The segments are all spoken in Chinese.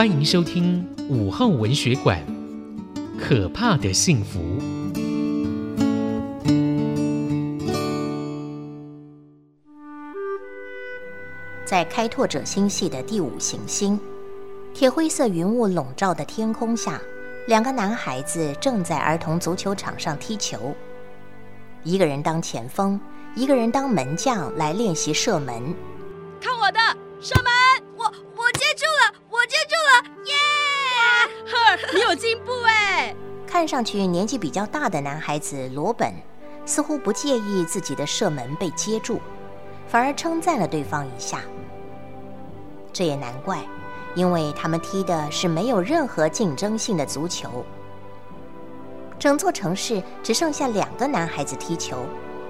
欢迎收听午后文学馆。可怕的幸福。在开拓者星系的第五行星，铁灰色云雾笼罩的天空下，两个男孩子正在儿童足球场上踢球。一个人当前锋，一个人当门将来练习射门。看我的射门！我我接住了，我接住了！耶！赫尔，你有进步哎！看上去年纪比较大的男孩子罗本，似乎不介意自己的射门被接住，反而称赞了对方一下。这也难怪，因为他们踢的是没有任何竞争性的足球。整座城市只剩下两个男孩子踢球，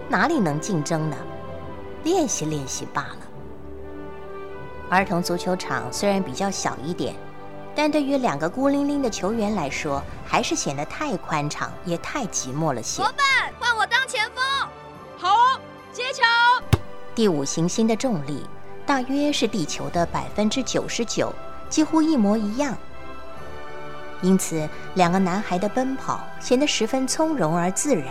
哪里能竞争呢？练习练习罢了。儿童足球场虽然比较小一点，但对于两个孤零零的球员来说，还是显得太宽敞，也太寂寞了些。罗本，换我当前锋。好，接球。第五行星的重力大约是地球的百分之九十九，几乎一模一样。因此，两个男孩的奔跑显得十分从容而自然。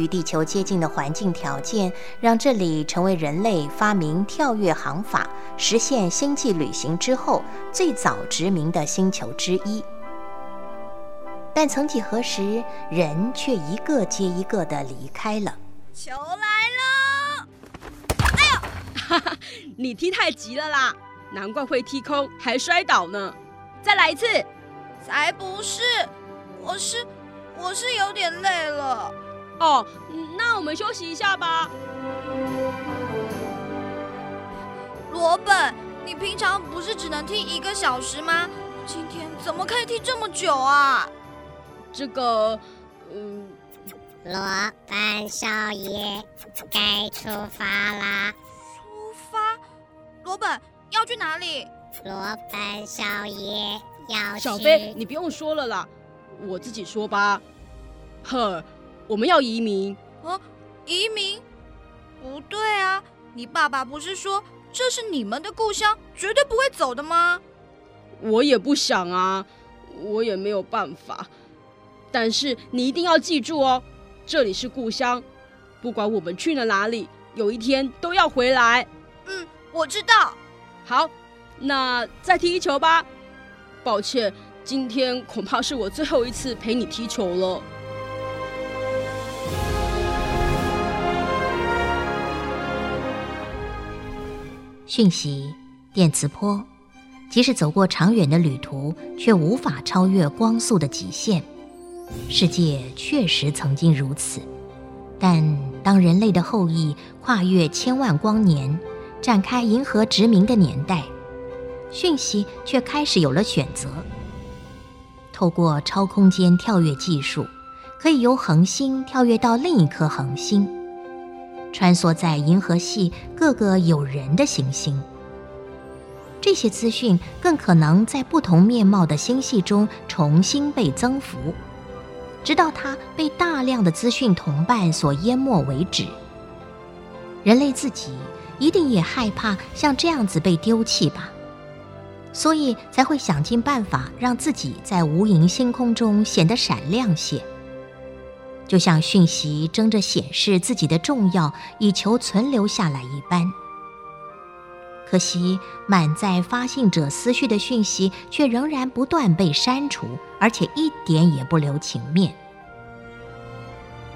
与地球接近的环境条件，让这里成为人类发明跳跃航法、实现星际旅行之后最早殖民的星球之一。但曾几何时，人却一个接一个的离开了。球来了！哎呦，哈哈，你踢太急了啦，难怪会踢空还摔倒呢。再来一次。才不是，我是我是有点累了。哦，那我们休息一下吧。罗本，你平常不是只能听一个小时吗？今天怎么可以听这么久啊？这个，嗯，罗本少爷，该出发啦。出发？罗本要去哪里？罗本少爷要去。小飞，你不用说了啦，我自己说吧。呵，我们要移民。啊，移民？不对啊，你爸爸不是说这是你们的故乡，绝对不会走的吗？我也不想啊，我也没有办法。但是你一定要记住哦，这里是故乡，不管我们去了哪里，有一天都要回来。嗯，我知道。好。那再踢一球吧。抱歉，今天恐怕是我最后一次陪你踢球了。讯息、电磁波，即使走过长远的旅途，却无法超越光速的极限。世界确实曾经如此，但当人类的后裔跨越千万光年，展开银河殖民的年代。讯息却开始有了选择。透过超空间跳跃技术，可以由恒星跳跃到另一颗恒星，穿梭在银河系各个有人的行星。这些资讯更可能在不同面貌的星系中重新被增幅，直到它被大量的资讯同伴所淹没为止。人类自己一定也害怕像这样子被丢弃吧。所以才会想尽办法让自己在无垠星空中显得闪亮些，就像讯息争着显示自己的重要，以求存留下来一般。可惜，满载发信者思绪的讯息却仍然不断被删除，而且一点也不留情面。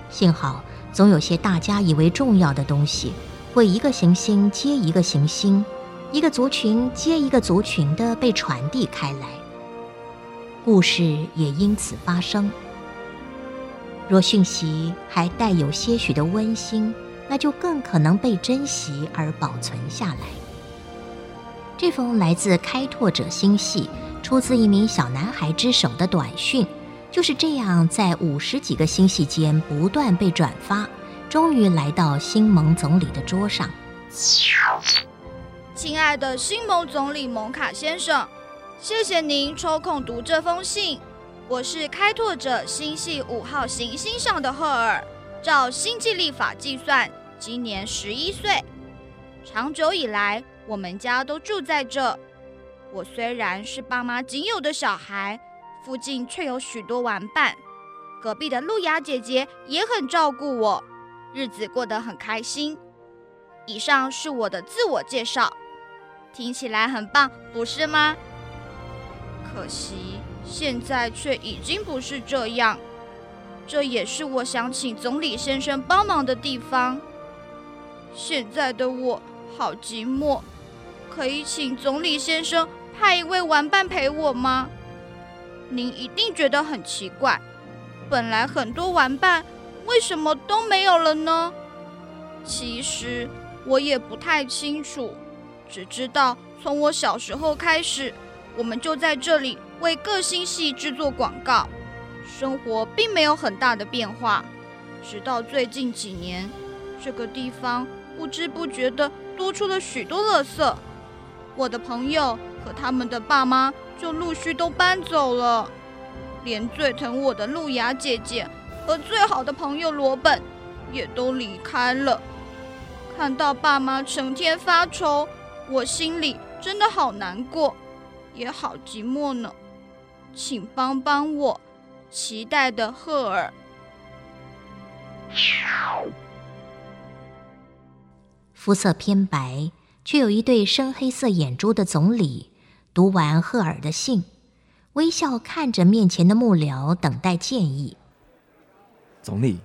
幸好，总有些大家以为重要的东西，会一个行星接一个行星。一个族群接一个族群的被传递开来，故事也因此发生。若讯息还带有些许的温馨，那就更可能被珍惜而保存下来。这封来自开拓者星系、出自一名小男孩之手的短讯，就是这样在五十几个星系间不断被转发，终于来到星盟总理的桌上。亲爱的星盟总理蒙卡先生，谢谢您抽空读这封信。我是开拓者星系五号行星上的赫尔，照星际历法计算，今年十一岁。长久以来，我们家都住在这。我虽然是爸妈仅有的小孩，附近却有许多玩伴，隔壁的路亚姐姐也很照顾我，日子过得很开心。以上是我的自我介绍，听起来很棒，不是吗？可惜现在却已经不是这样，这也是我想请总理先生帮忙的地方。现在的我好寂寞，可以请总理先生派一位玩伴陪我吗？您一定觉得很奇怪，本来很多玩伴，为什么都没有了呢？其实。我也不太清楚，只知道从我小时候开始，我们就在这里为各星系制作广告，生活并没有很大的变化。直到最近几年，这个地方不知不觉地多出了许多垃圾，我的朋友和他们的爸妈就陆续都搬走了，连最疼我的路亚姐姐和最好的朋友罗本也都离开了。看到爸妈成天发愁，我心里真的好难过，也好寂寞呢。请帮帮我，期待的赫尔。肤色偏白，却有一对深黑色眼珠的总理，读完赫尔的信，微笑看着面前的幕僚，等待建议。总理，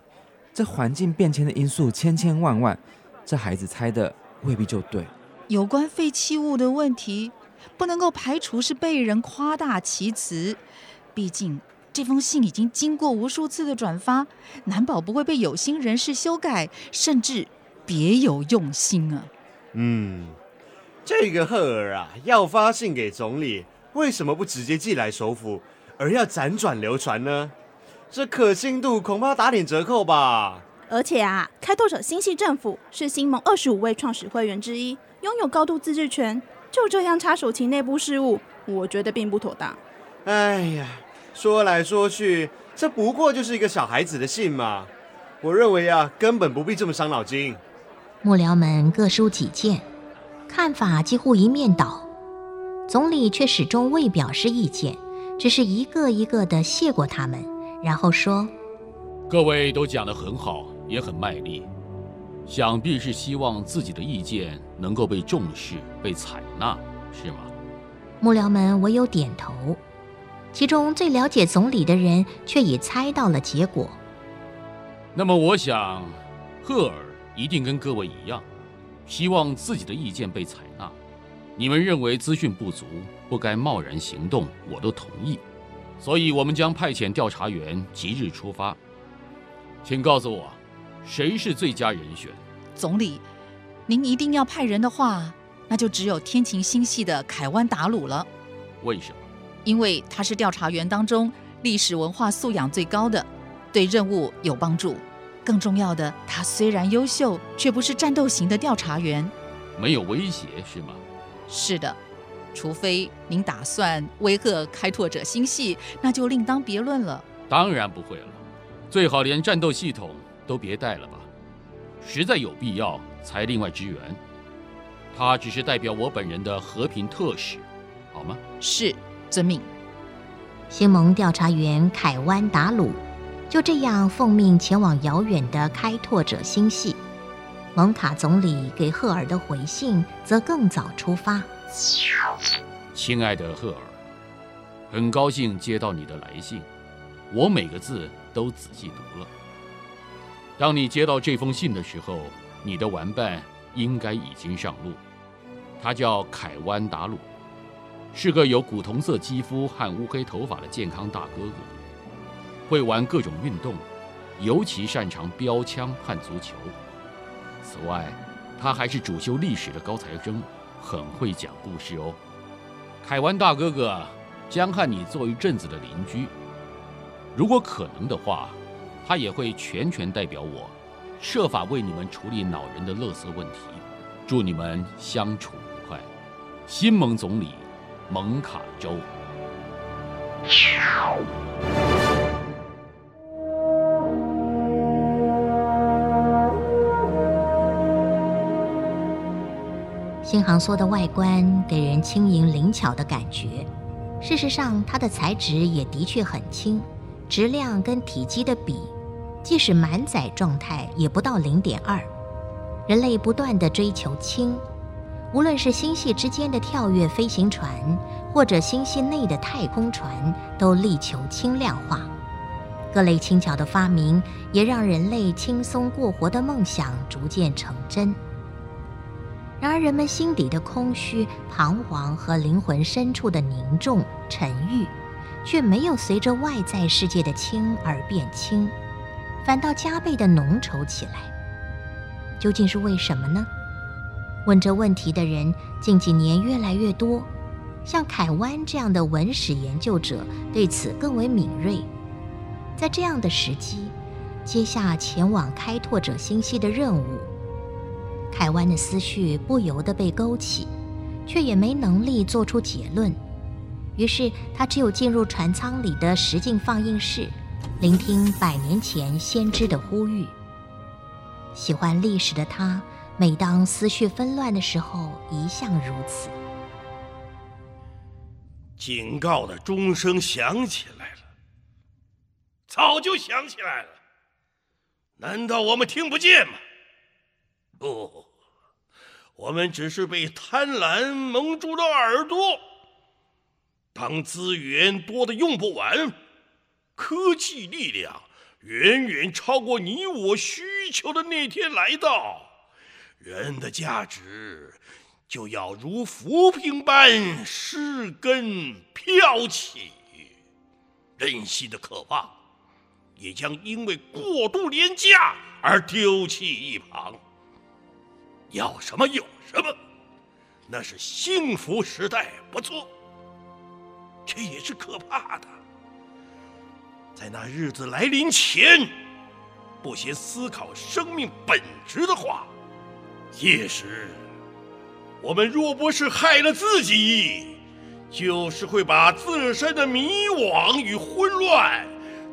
这环境变迁的因素千千万万。这孩子猜的未必就对。有关废弃物的问题，不能够排除是被人夸大其词。毕竟这封信已经经过无数次的转发，难保不会被有心人士修改，甚至别有用心啊。嗯，这个赫尔啊，要发信给总理，为什么不直接寄来首府，而要辗转流传呢？这可信度恐怕打点折扣吧。而且啊，开拓者星系政府是星盟二十五位创始会员之一，拥有高度自治权。就这样插手其内部事务，我觉得并不妥当。哎呀，说来说去，这不过就是一个小孩子的信嘛。我认为啊，根本不必这么伤脑筋。幕僚们各抒己见，看法几乎一面倒。总理却始终未表示意见，只是一个一个的谢过他们，然后说：“各位都讲得很好。”也很卖力，想必是希望自己的意见能够被重视、被采纳，是吗？幕僚们唯有点头。其中最了解总理的人却已猜到了结果。那么，我想，赫尔一定跟各位一样，希望自己的意见被采纳。你们认为资讯不足，不该贸然行动，我都同意。所以，我们将派遣调查员即日出发。请告诉我。谁是最佳人选？总理，您一定要派人的话，那就只有天晴星系的凯湾达鲁了。为什么？因为他是调查员当中历史文化素养最高的，对任务有帮助。更重要的，他虽然优秀，却不是战斗型的调查员，没有威胁，是吗？是的，除非您打算威吓开拓者星系，那就另当别论了。当然不会了，最好连战斗系统。都别带了吧，实在有必要才另外支援。他只是代表我本人的和平特使，好吗？是，遵命。星盟调查员凯湾达鲁就这样奉命前往遥远的开拓者星系。蒙卡总理给赫尔的回信则更早出发。亲爱的赫尔，很高兴接到你的来信，我每个字都仔细读了。当你接到这封信的时候，你的玩伴应该已经上路。他叫凯湾达鲁，是个有古铜色肌肤和乌黑头发的健康大哥哥，会玩各种运动，尤其擅长标枪和足球。此外，他还是主修历史的高材生，很会讲故事哦。凯湾大哥哥将和你做一阵子的邻居，如果可能的话。他也会全权代表我，设法为你们处理恼人的垃圾问题。祝你们相处愉快。新盟总理蒙卡周。新航梭的外观给人轻盈灵巧的感觉，事实上，它的材质也的确很轻，质量跟体积的比，即使满载状态也不到零点二。人类不断地追求轻，无论是星系之间的跳跃飞行船，或者星系内的太空船，都力求轻量化。各类轻巧的发明，也让人类轻松过活的梦想逐渐成真。然而，人们心底的空虚、彷徨和灵魂深处的凝重、沉郁，却没有随着外在世界的轻而变轻，反倒加倍的浓稠起来。究竟是为什么呢？问这问题的人近几年越来越多，像凯湾这样的文史研究者对此更为敏锐。在这样的时机，接下前往开拓者星系的任务。凯湾的思绪不由得被勾起，却也没能力做出结论。于是他只有进入船舱里的实境放映室，聆听百年前先知的呼吁。喜欢历史的他，每当思绪纷乱的时候，一向如此。警告的钟声响起来了，早就响起来了，难道我们听不见吗？不，我们只是被贪婪蒙住了耳朵。当资源多得用不完，科技力量远远超过你我需求的那天来到，人的价值就要如浮萍般失根飘起，人心的渴望也将因为过度廉价而丢弃一旁。要什么有什么，那是幸福时代，不错。却也是可怕的。在那日子来临前，不先思考生命本质的话，届时我们若不是害了自己，就是会把自身的迷惘与混乱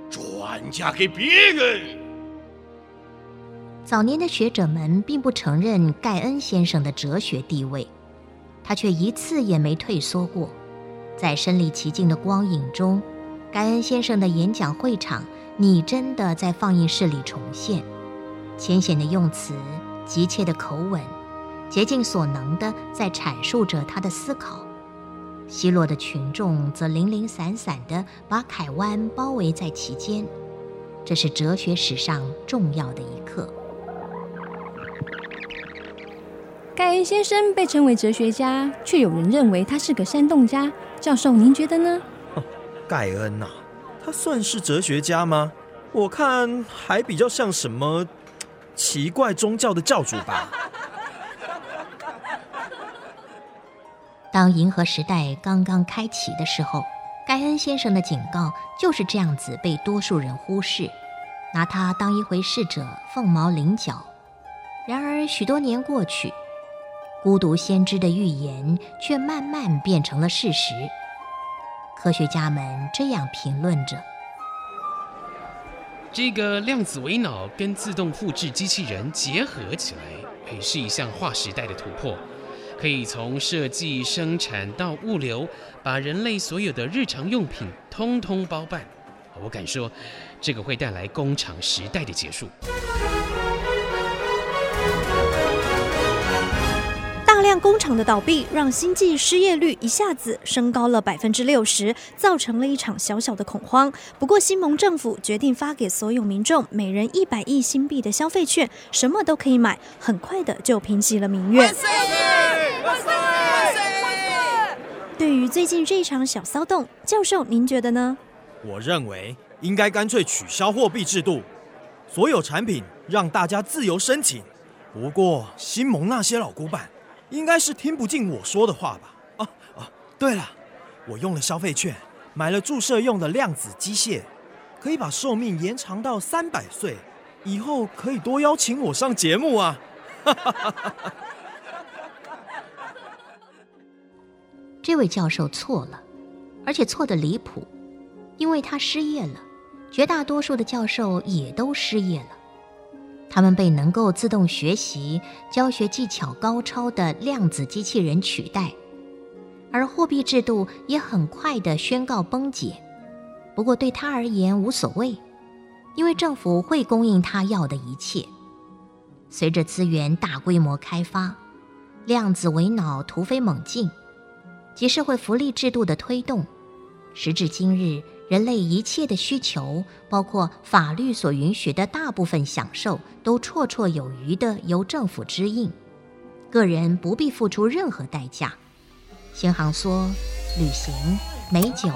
转嫁给别人。早年的学者们并不承认盖恩先生的哲学地位，他却一次也没退缩过。在身临其境的光影中，盖恩先生的演讲会场你真的在放映室里重现，浅显的用词，急切的口吻，竭尽所能的在阐述着他的思考。奚落的群众则零零散散的把凯湾包围在其间，这是哲学史上重要的一刻。盖恩先生被称为哲学家，却有人认为他是个煽动家。教授，您觉得呢？盖恩呐，他算是哲学家吗？我看还比较像什么奇怪宗教的教主吧。当银河时代刚刚开启的时候，盖恩先生的警告就是这样子被多数人忽视，拿他当一回事者，凤毛麟角。然而许多年过去。孤独先知的预言却慢慢变成了事实。科学家们这样评论着：这个量子微脑跟自动复制机器人结合起来，会是一项划时代的突破，可以从设计、生产到物流，把人类所有的日常用品通通包办。我敢说，这个会带来工厂时代的结束。工厂的倒闭，让星际失业率一下子升高了百分之六十，造成了一场小小的恐慌。不过，新盟政府决定发给所有民众每人一百亿新币的消费券，什么都可以买，很快的就平息了民怨。对于最近这一场小骚动，教授您觉得呢？我认为应该干脆取消货币制度，所有产品让大家自由申请。不过，新盟那些老古板。应该是听不进我说的话吧？啊啊，对了，我用了消费券，买了注射用的量子机械，可以把寿命延长到三百岁，以后可以多邀请我上节目啊！这位教授错了，而且错的离谱，因为他失业了，绝大多数的教授也都失业了。他们被能够自动学习、教学技巧高超的量子机器人取代，而货币制度也很快地宣告崩解。不过对他而言无所谓，因为政府会供应他要的一切。随着资源大规模开发，量子微脑突飞猛进，及社会福利制度的推动，时至今日。人类一切的需求，包括法律所允许的大部分享受，都绰绰有余地由政府支应，个人不必付出任何代价。新航说，旅行、美酒、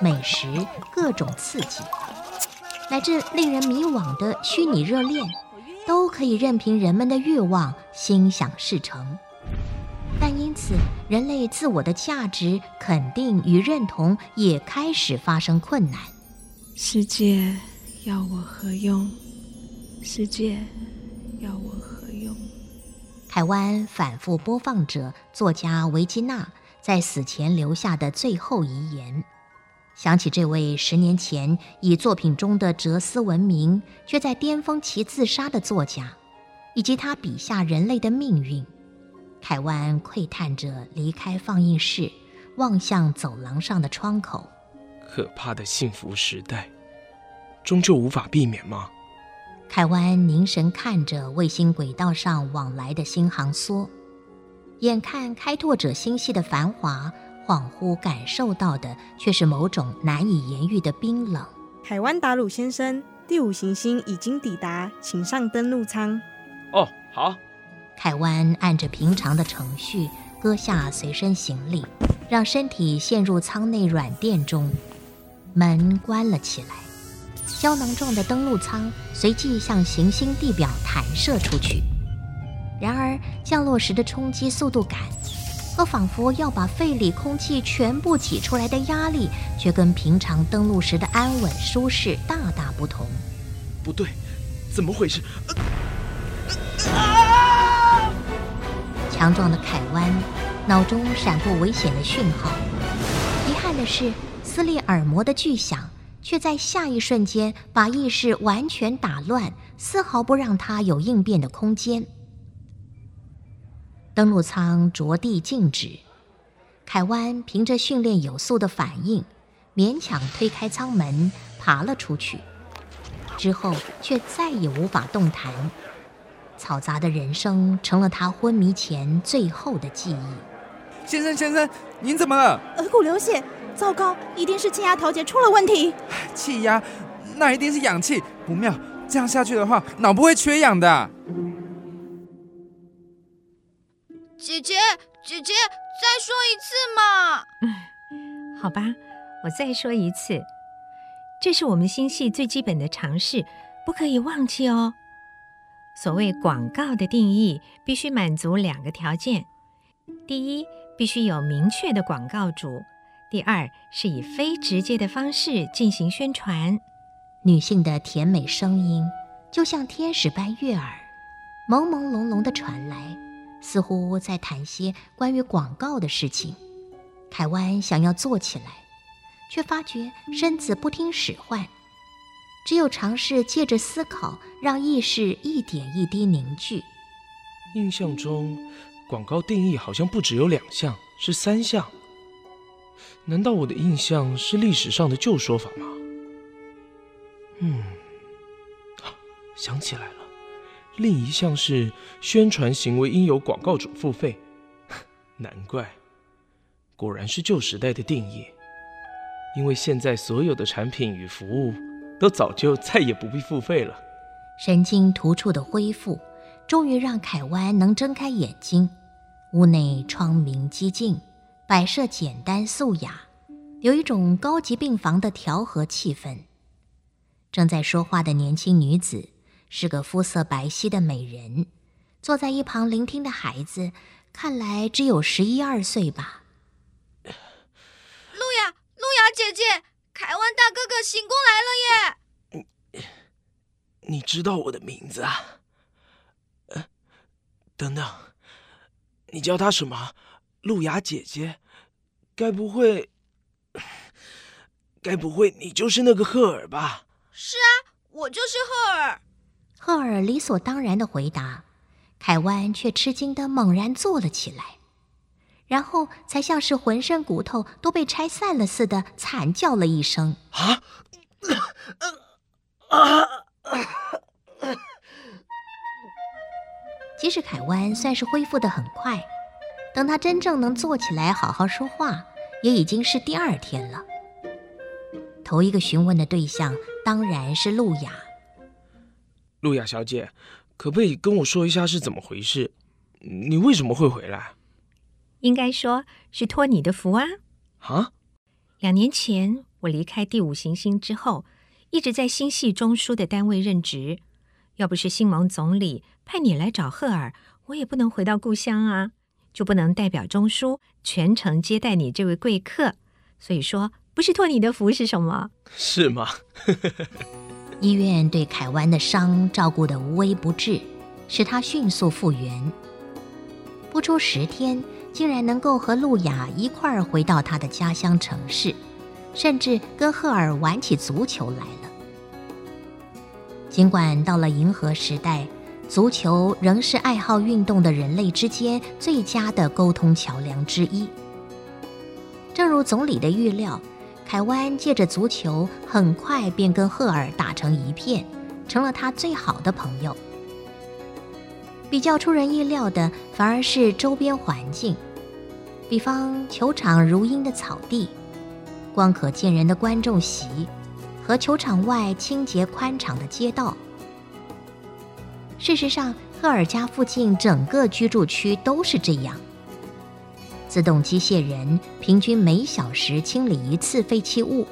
美食、各种刺激，乃至令人迷惘的虚拟热恋，都可以任凭人们的欲望心想事成。但因此，人类自我的价值肯定与认同也开始发生困难。世界要我何用？世界要我何用？台湾反复播放着作家维吉娜在死前留下的最后遗言，想起这位十年前以作品中的哲思闻名，却在巅峰期自杀的作家，以及他笔下人类的命运。凯湾窥探着离开放映室，望向走廊上的窗口。可怕的幸福时代，终究无法避免吗？凯湾凝神看着卫星轨道上往来的新航梭，眼看开拓者星系的繁华，恍惚感受到的却是某种难以言喻的冰冷。凯湾达鲁先生，第五行星已经抵达，请上登陆舱。哦，好。凯湾按着平常的程序搁下随身行李，让身体陷入舱内软垫中，门关了起来。胶囊状的登陆舱随即向行星地表弹射出去。然而降落时的冲击速度感和仿佛要把肺里空气全部挤出来的压力，却跟平常登陆时的安稳舒适大大不同。不对，怎么回事？强壮的凯湾脑中闪过危险的讯号，遗憾的是，撕裂耳膜的巨响却在下一瞬间把意识完全打乱，丝毫不让他有应变的空间。登陆舱着地静止，凯湾凭着训练有素的反应，勉强推开舱门，爬了出去，之后却再也无法动弹。嘈杂的人声成了他昏迷前最后的记忆。先生，先生，您怎么了？额骨流血，糟糕，一定是气压调节出了问题。气压？那一定是氧气，不妙，这样下去的话，脑部会缺氧的。姐姐，姐姐，再说一次嘛。嗯，好吧，我再说一次，这是我们星系最基本的常识，不可以忘记哦。所谓广告的定义，必须满足两个条件：第一，必须有明确的广告主；第二，是以非直接的方式进行宣传。女性的甜美声音就像天使般悦耳，朦朦胧胧地传来，似乎在谈些关于广告的事情。凯湾想要坐起来，却发觉身子不听使唤。只有尝试借着思考，让意识一点一滴凝聚。印象中，广告定义好像不只有两项，是三项。难道我的印象是历史上的旧说法吗？嗯，想起来了，另一项是宣传行为应由广告主付费。难怪，果然是旧时代的定义。因为现在所有的产品与服务。都早就再也不必付费了。神经突触的恢复，终于让凯湾能睁开眼睛。屋内窗明几净，摆设简单素雅，有一种高级病房的调和气氛。正在说话的年轻女子是个肤色白皙的美人，坐在一旁聆听的孩子，看来只有十一二岁吧。路亚，路亚姐姐。凯文大哥哥醒过来了耶！你，你知道我的名字啊？呃，等等，你叫她什么？路亚姐姐？该不会，该不会你就是那个赫尔吧？是啊，我就是赫尔。赫尔理所当然的回答，凯文却吃惊的猛然坐了起来，然后才像是浑身骨头都被拆散了似的惨叫了一声：“啊！”啊！即使凯湾算是恢复的很快，等他真正能坐起来好好说话，也已经是第二天了。头一个询问的对象当然是路雅。路雅小姐，可不可以跟我说一下是怎么回事？你为什么会回来？应该说是托你的福啊！啊？两年前我离开第五行星之后，一直在星系中枢的单位任职。要不是星盟总理派你来找赫尔，我也不能回到故乡啊，就不能代表中枢全程接待你这位贵客。所以说，不是托你的福是什么？是吗？医院对凯湾的伤照顾得无微不至，使他迅速复原。不出十天，竟然能够和路亚一块儿回到他的家乡城市，甚至跟赫尔玩起足球来了。尽管到了银河时代，足球仍是爱好运动的人类之间最佳的沟通桥梁之一。正如总理的预料，凯湾借着足球很快便跟赫尔打成一片，成了他最好的朋友。比较出人意料的，反而是周边环境，比方球场如茵的草地，光可见人的观众席。和球场外清洁宽敞的街道。事实上，赫尔家附近整个居住区都是这样。自动机械人平均每小时清理一次废弃物，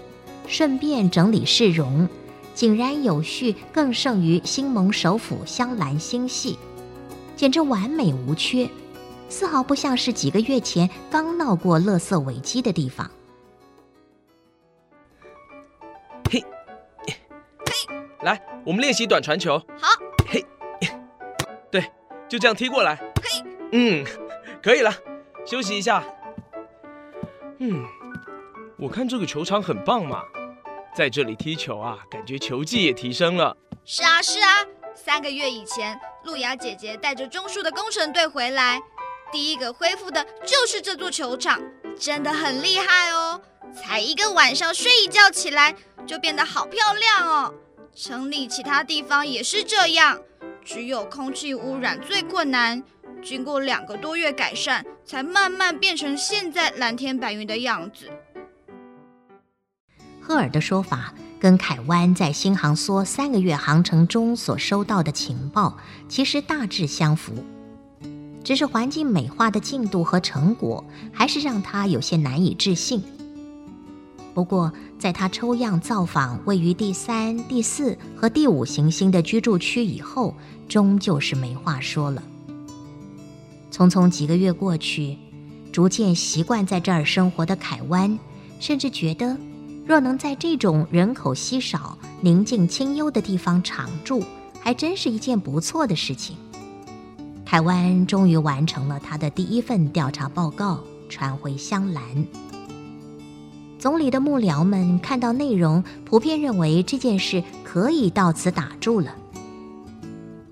顺便整理市容，井然有序，更胜于星盟首府香兰星系，简直完美无缺，丝毫不像是几个月前刚闹过垃圾危机的地方。来，我们练习短传球。好，嘿，对，就这样踢过来。嘿，嗯，可以了，休息一下。嗯，我看这个球场很棒嘛，在这里踢球啊，感觉球技也提升了。是啊，是啊，三个月以前，路亚姐姐带着中树的工程队回来，第一个恢复的就是这座球场，真的很厉害哦。才一个晚上睡一觉起来，就变得好漂亮哦。城里其他地方也是这样，只有空气污染最困难。经过两个多月改善，才慢慢变成现在蓝天白云的样子。赫尔的说法跟凯湾在新航梭三个月航程中所收到的情报其实大致相符，只是环境美化的进度和成果还是让他有些难以置信。不过，在他抽样造访位于第三、第四和第五行星的居住区以后，终究是没话说了。匆匆几个月过去，逐渐习惯在这儿生活的凯湾，甚至觉得，若能在这种人口稀少、宁静清幽的地方常住，还真是一件不错的事情。凯湾终于完成了他的第一份调查报告，传回香兰。总理的幕僚们看到内容，普遍认为这件事可以到此打住了。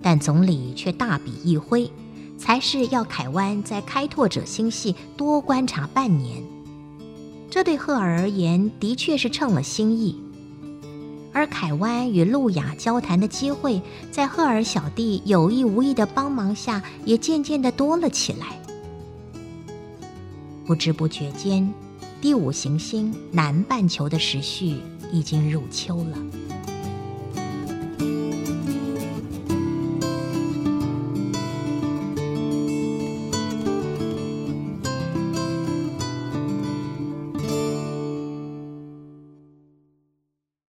但总理却大笔一挥，才是要凯湾在开拓者星系多观察半年。这对赫尔而言，的确是称了心意。而凯湾与路亚交谈的机会，在赫尔小弟有意无意的帮忙下，也渐渐的多了起来。不知不觉间。第五行星南半球的时序已经入秋了。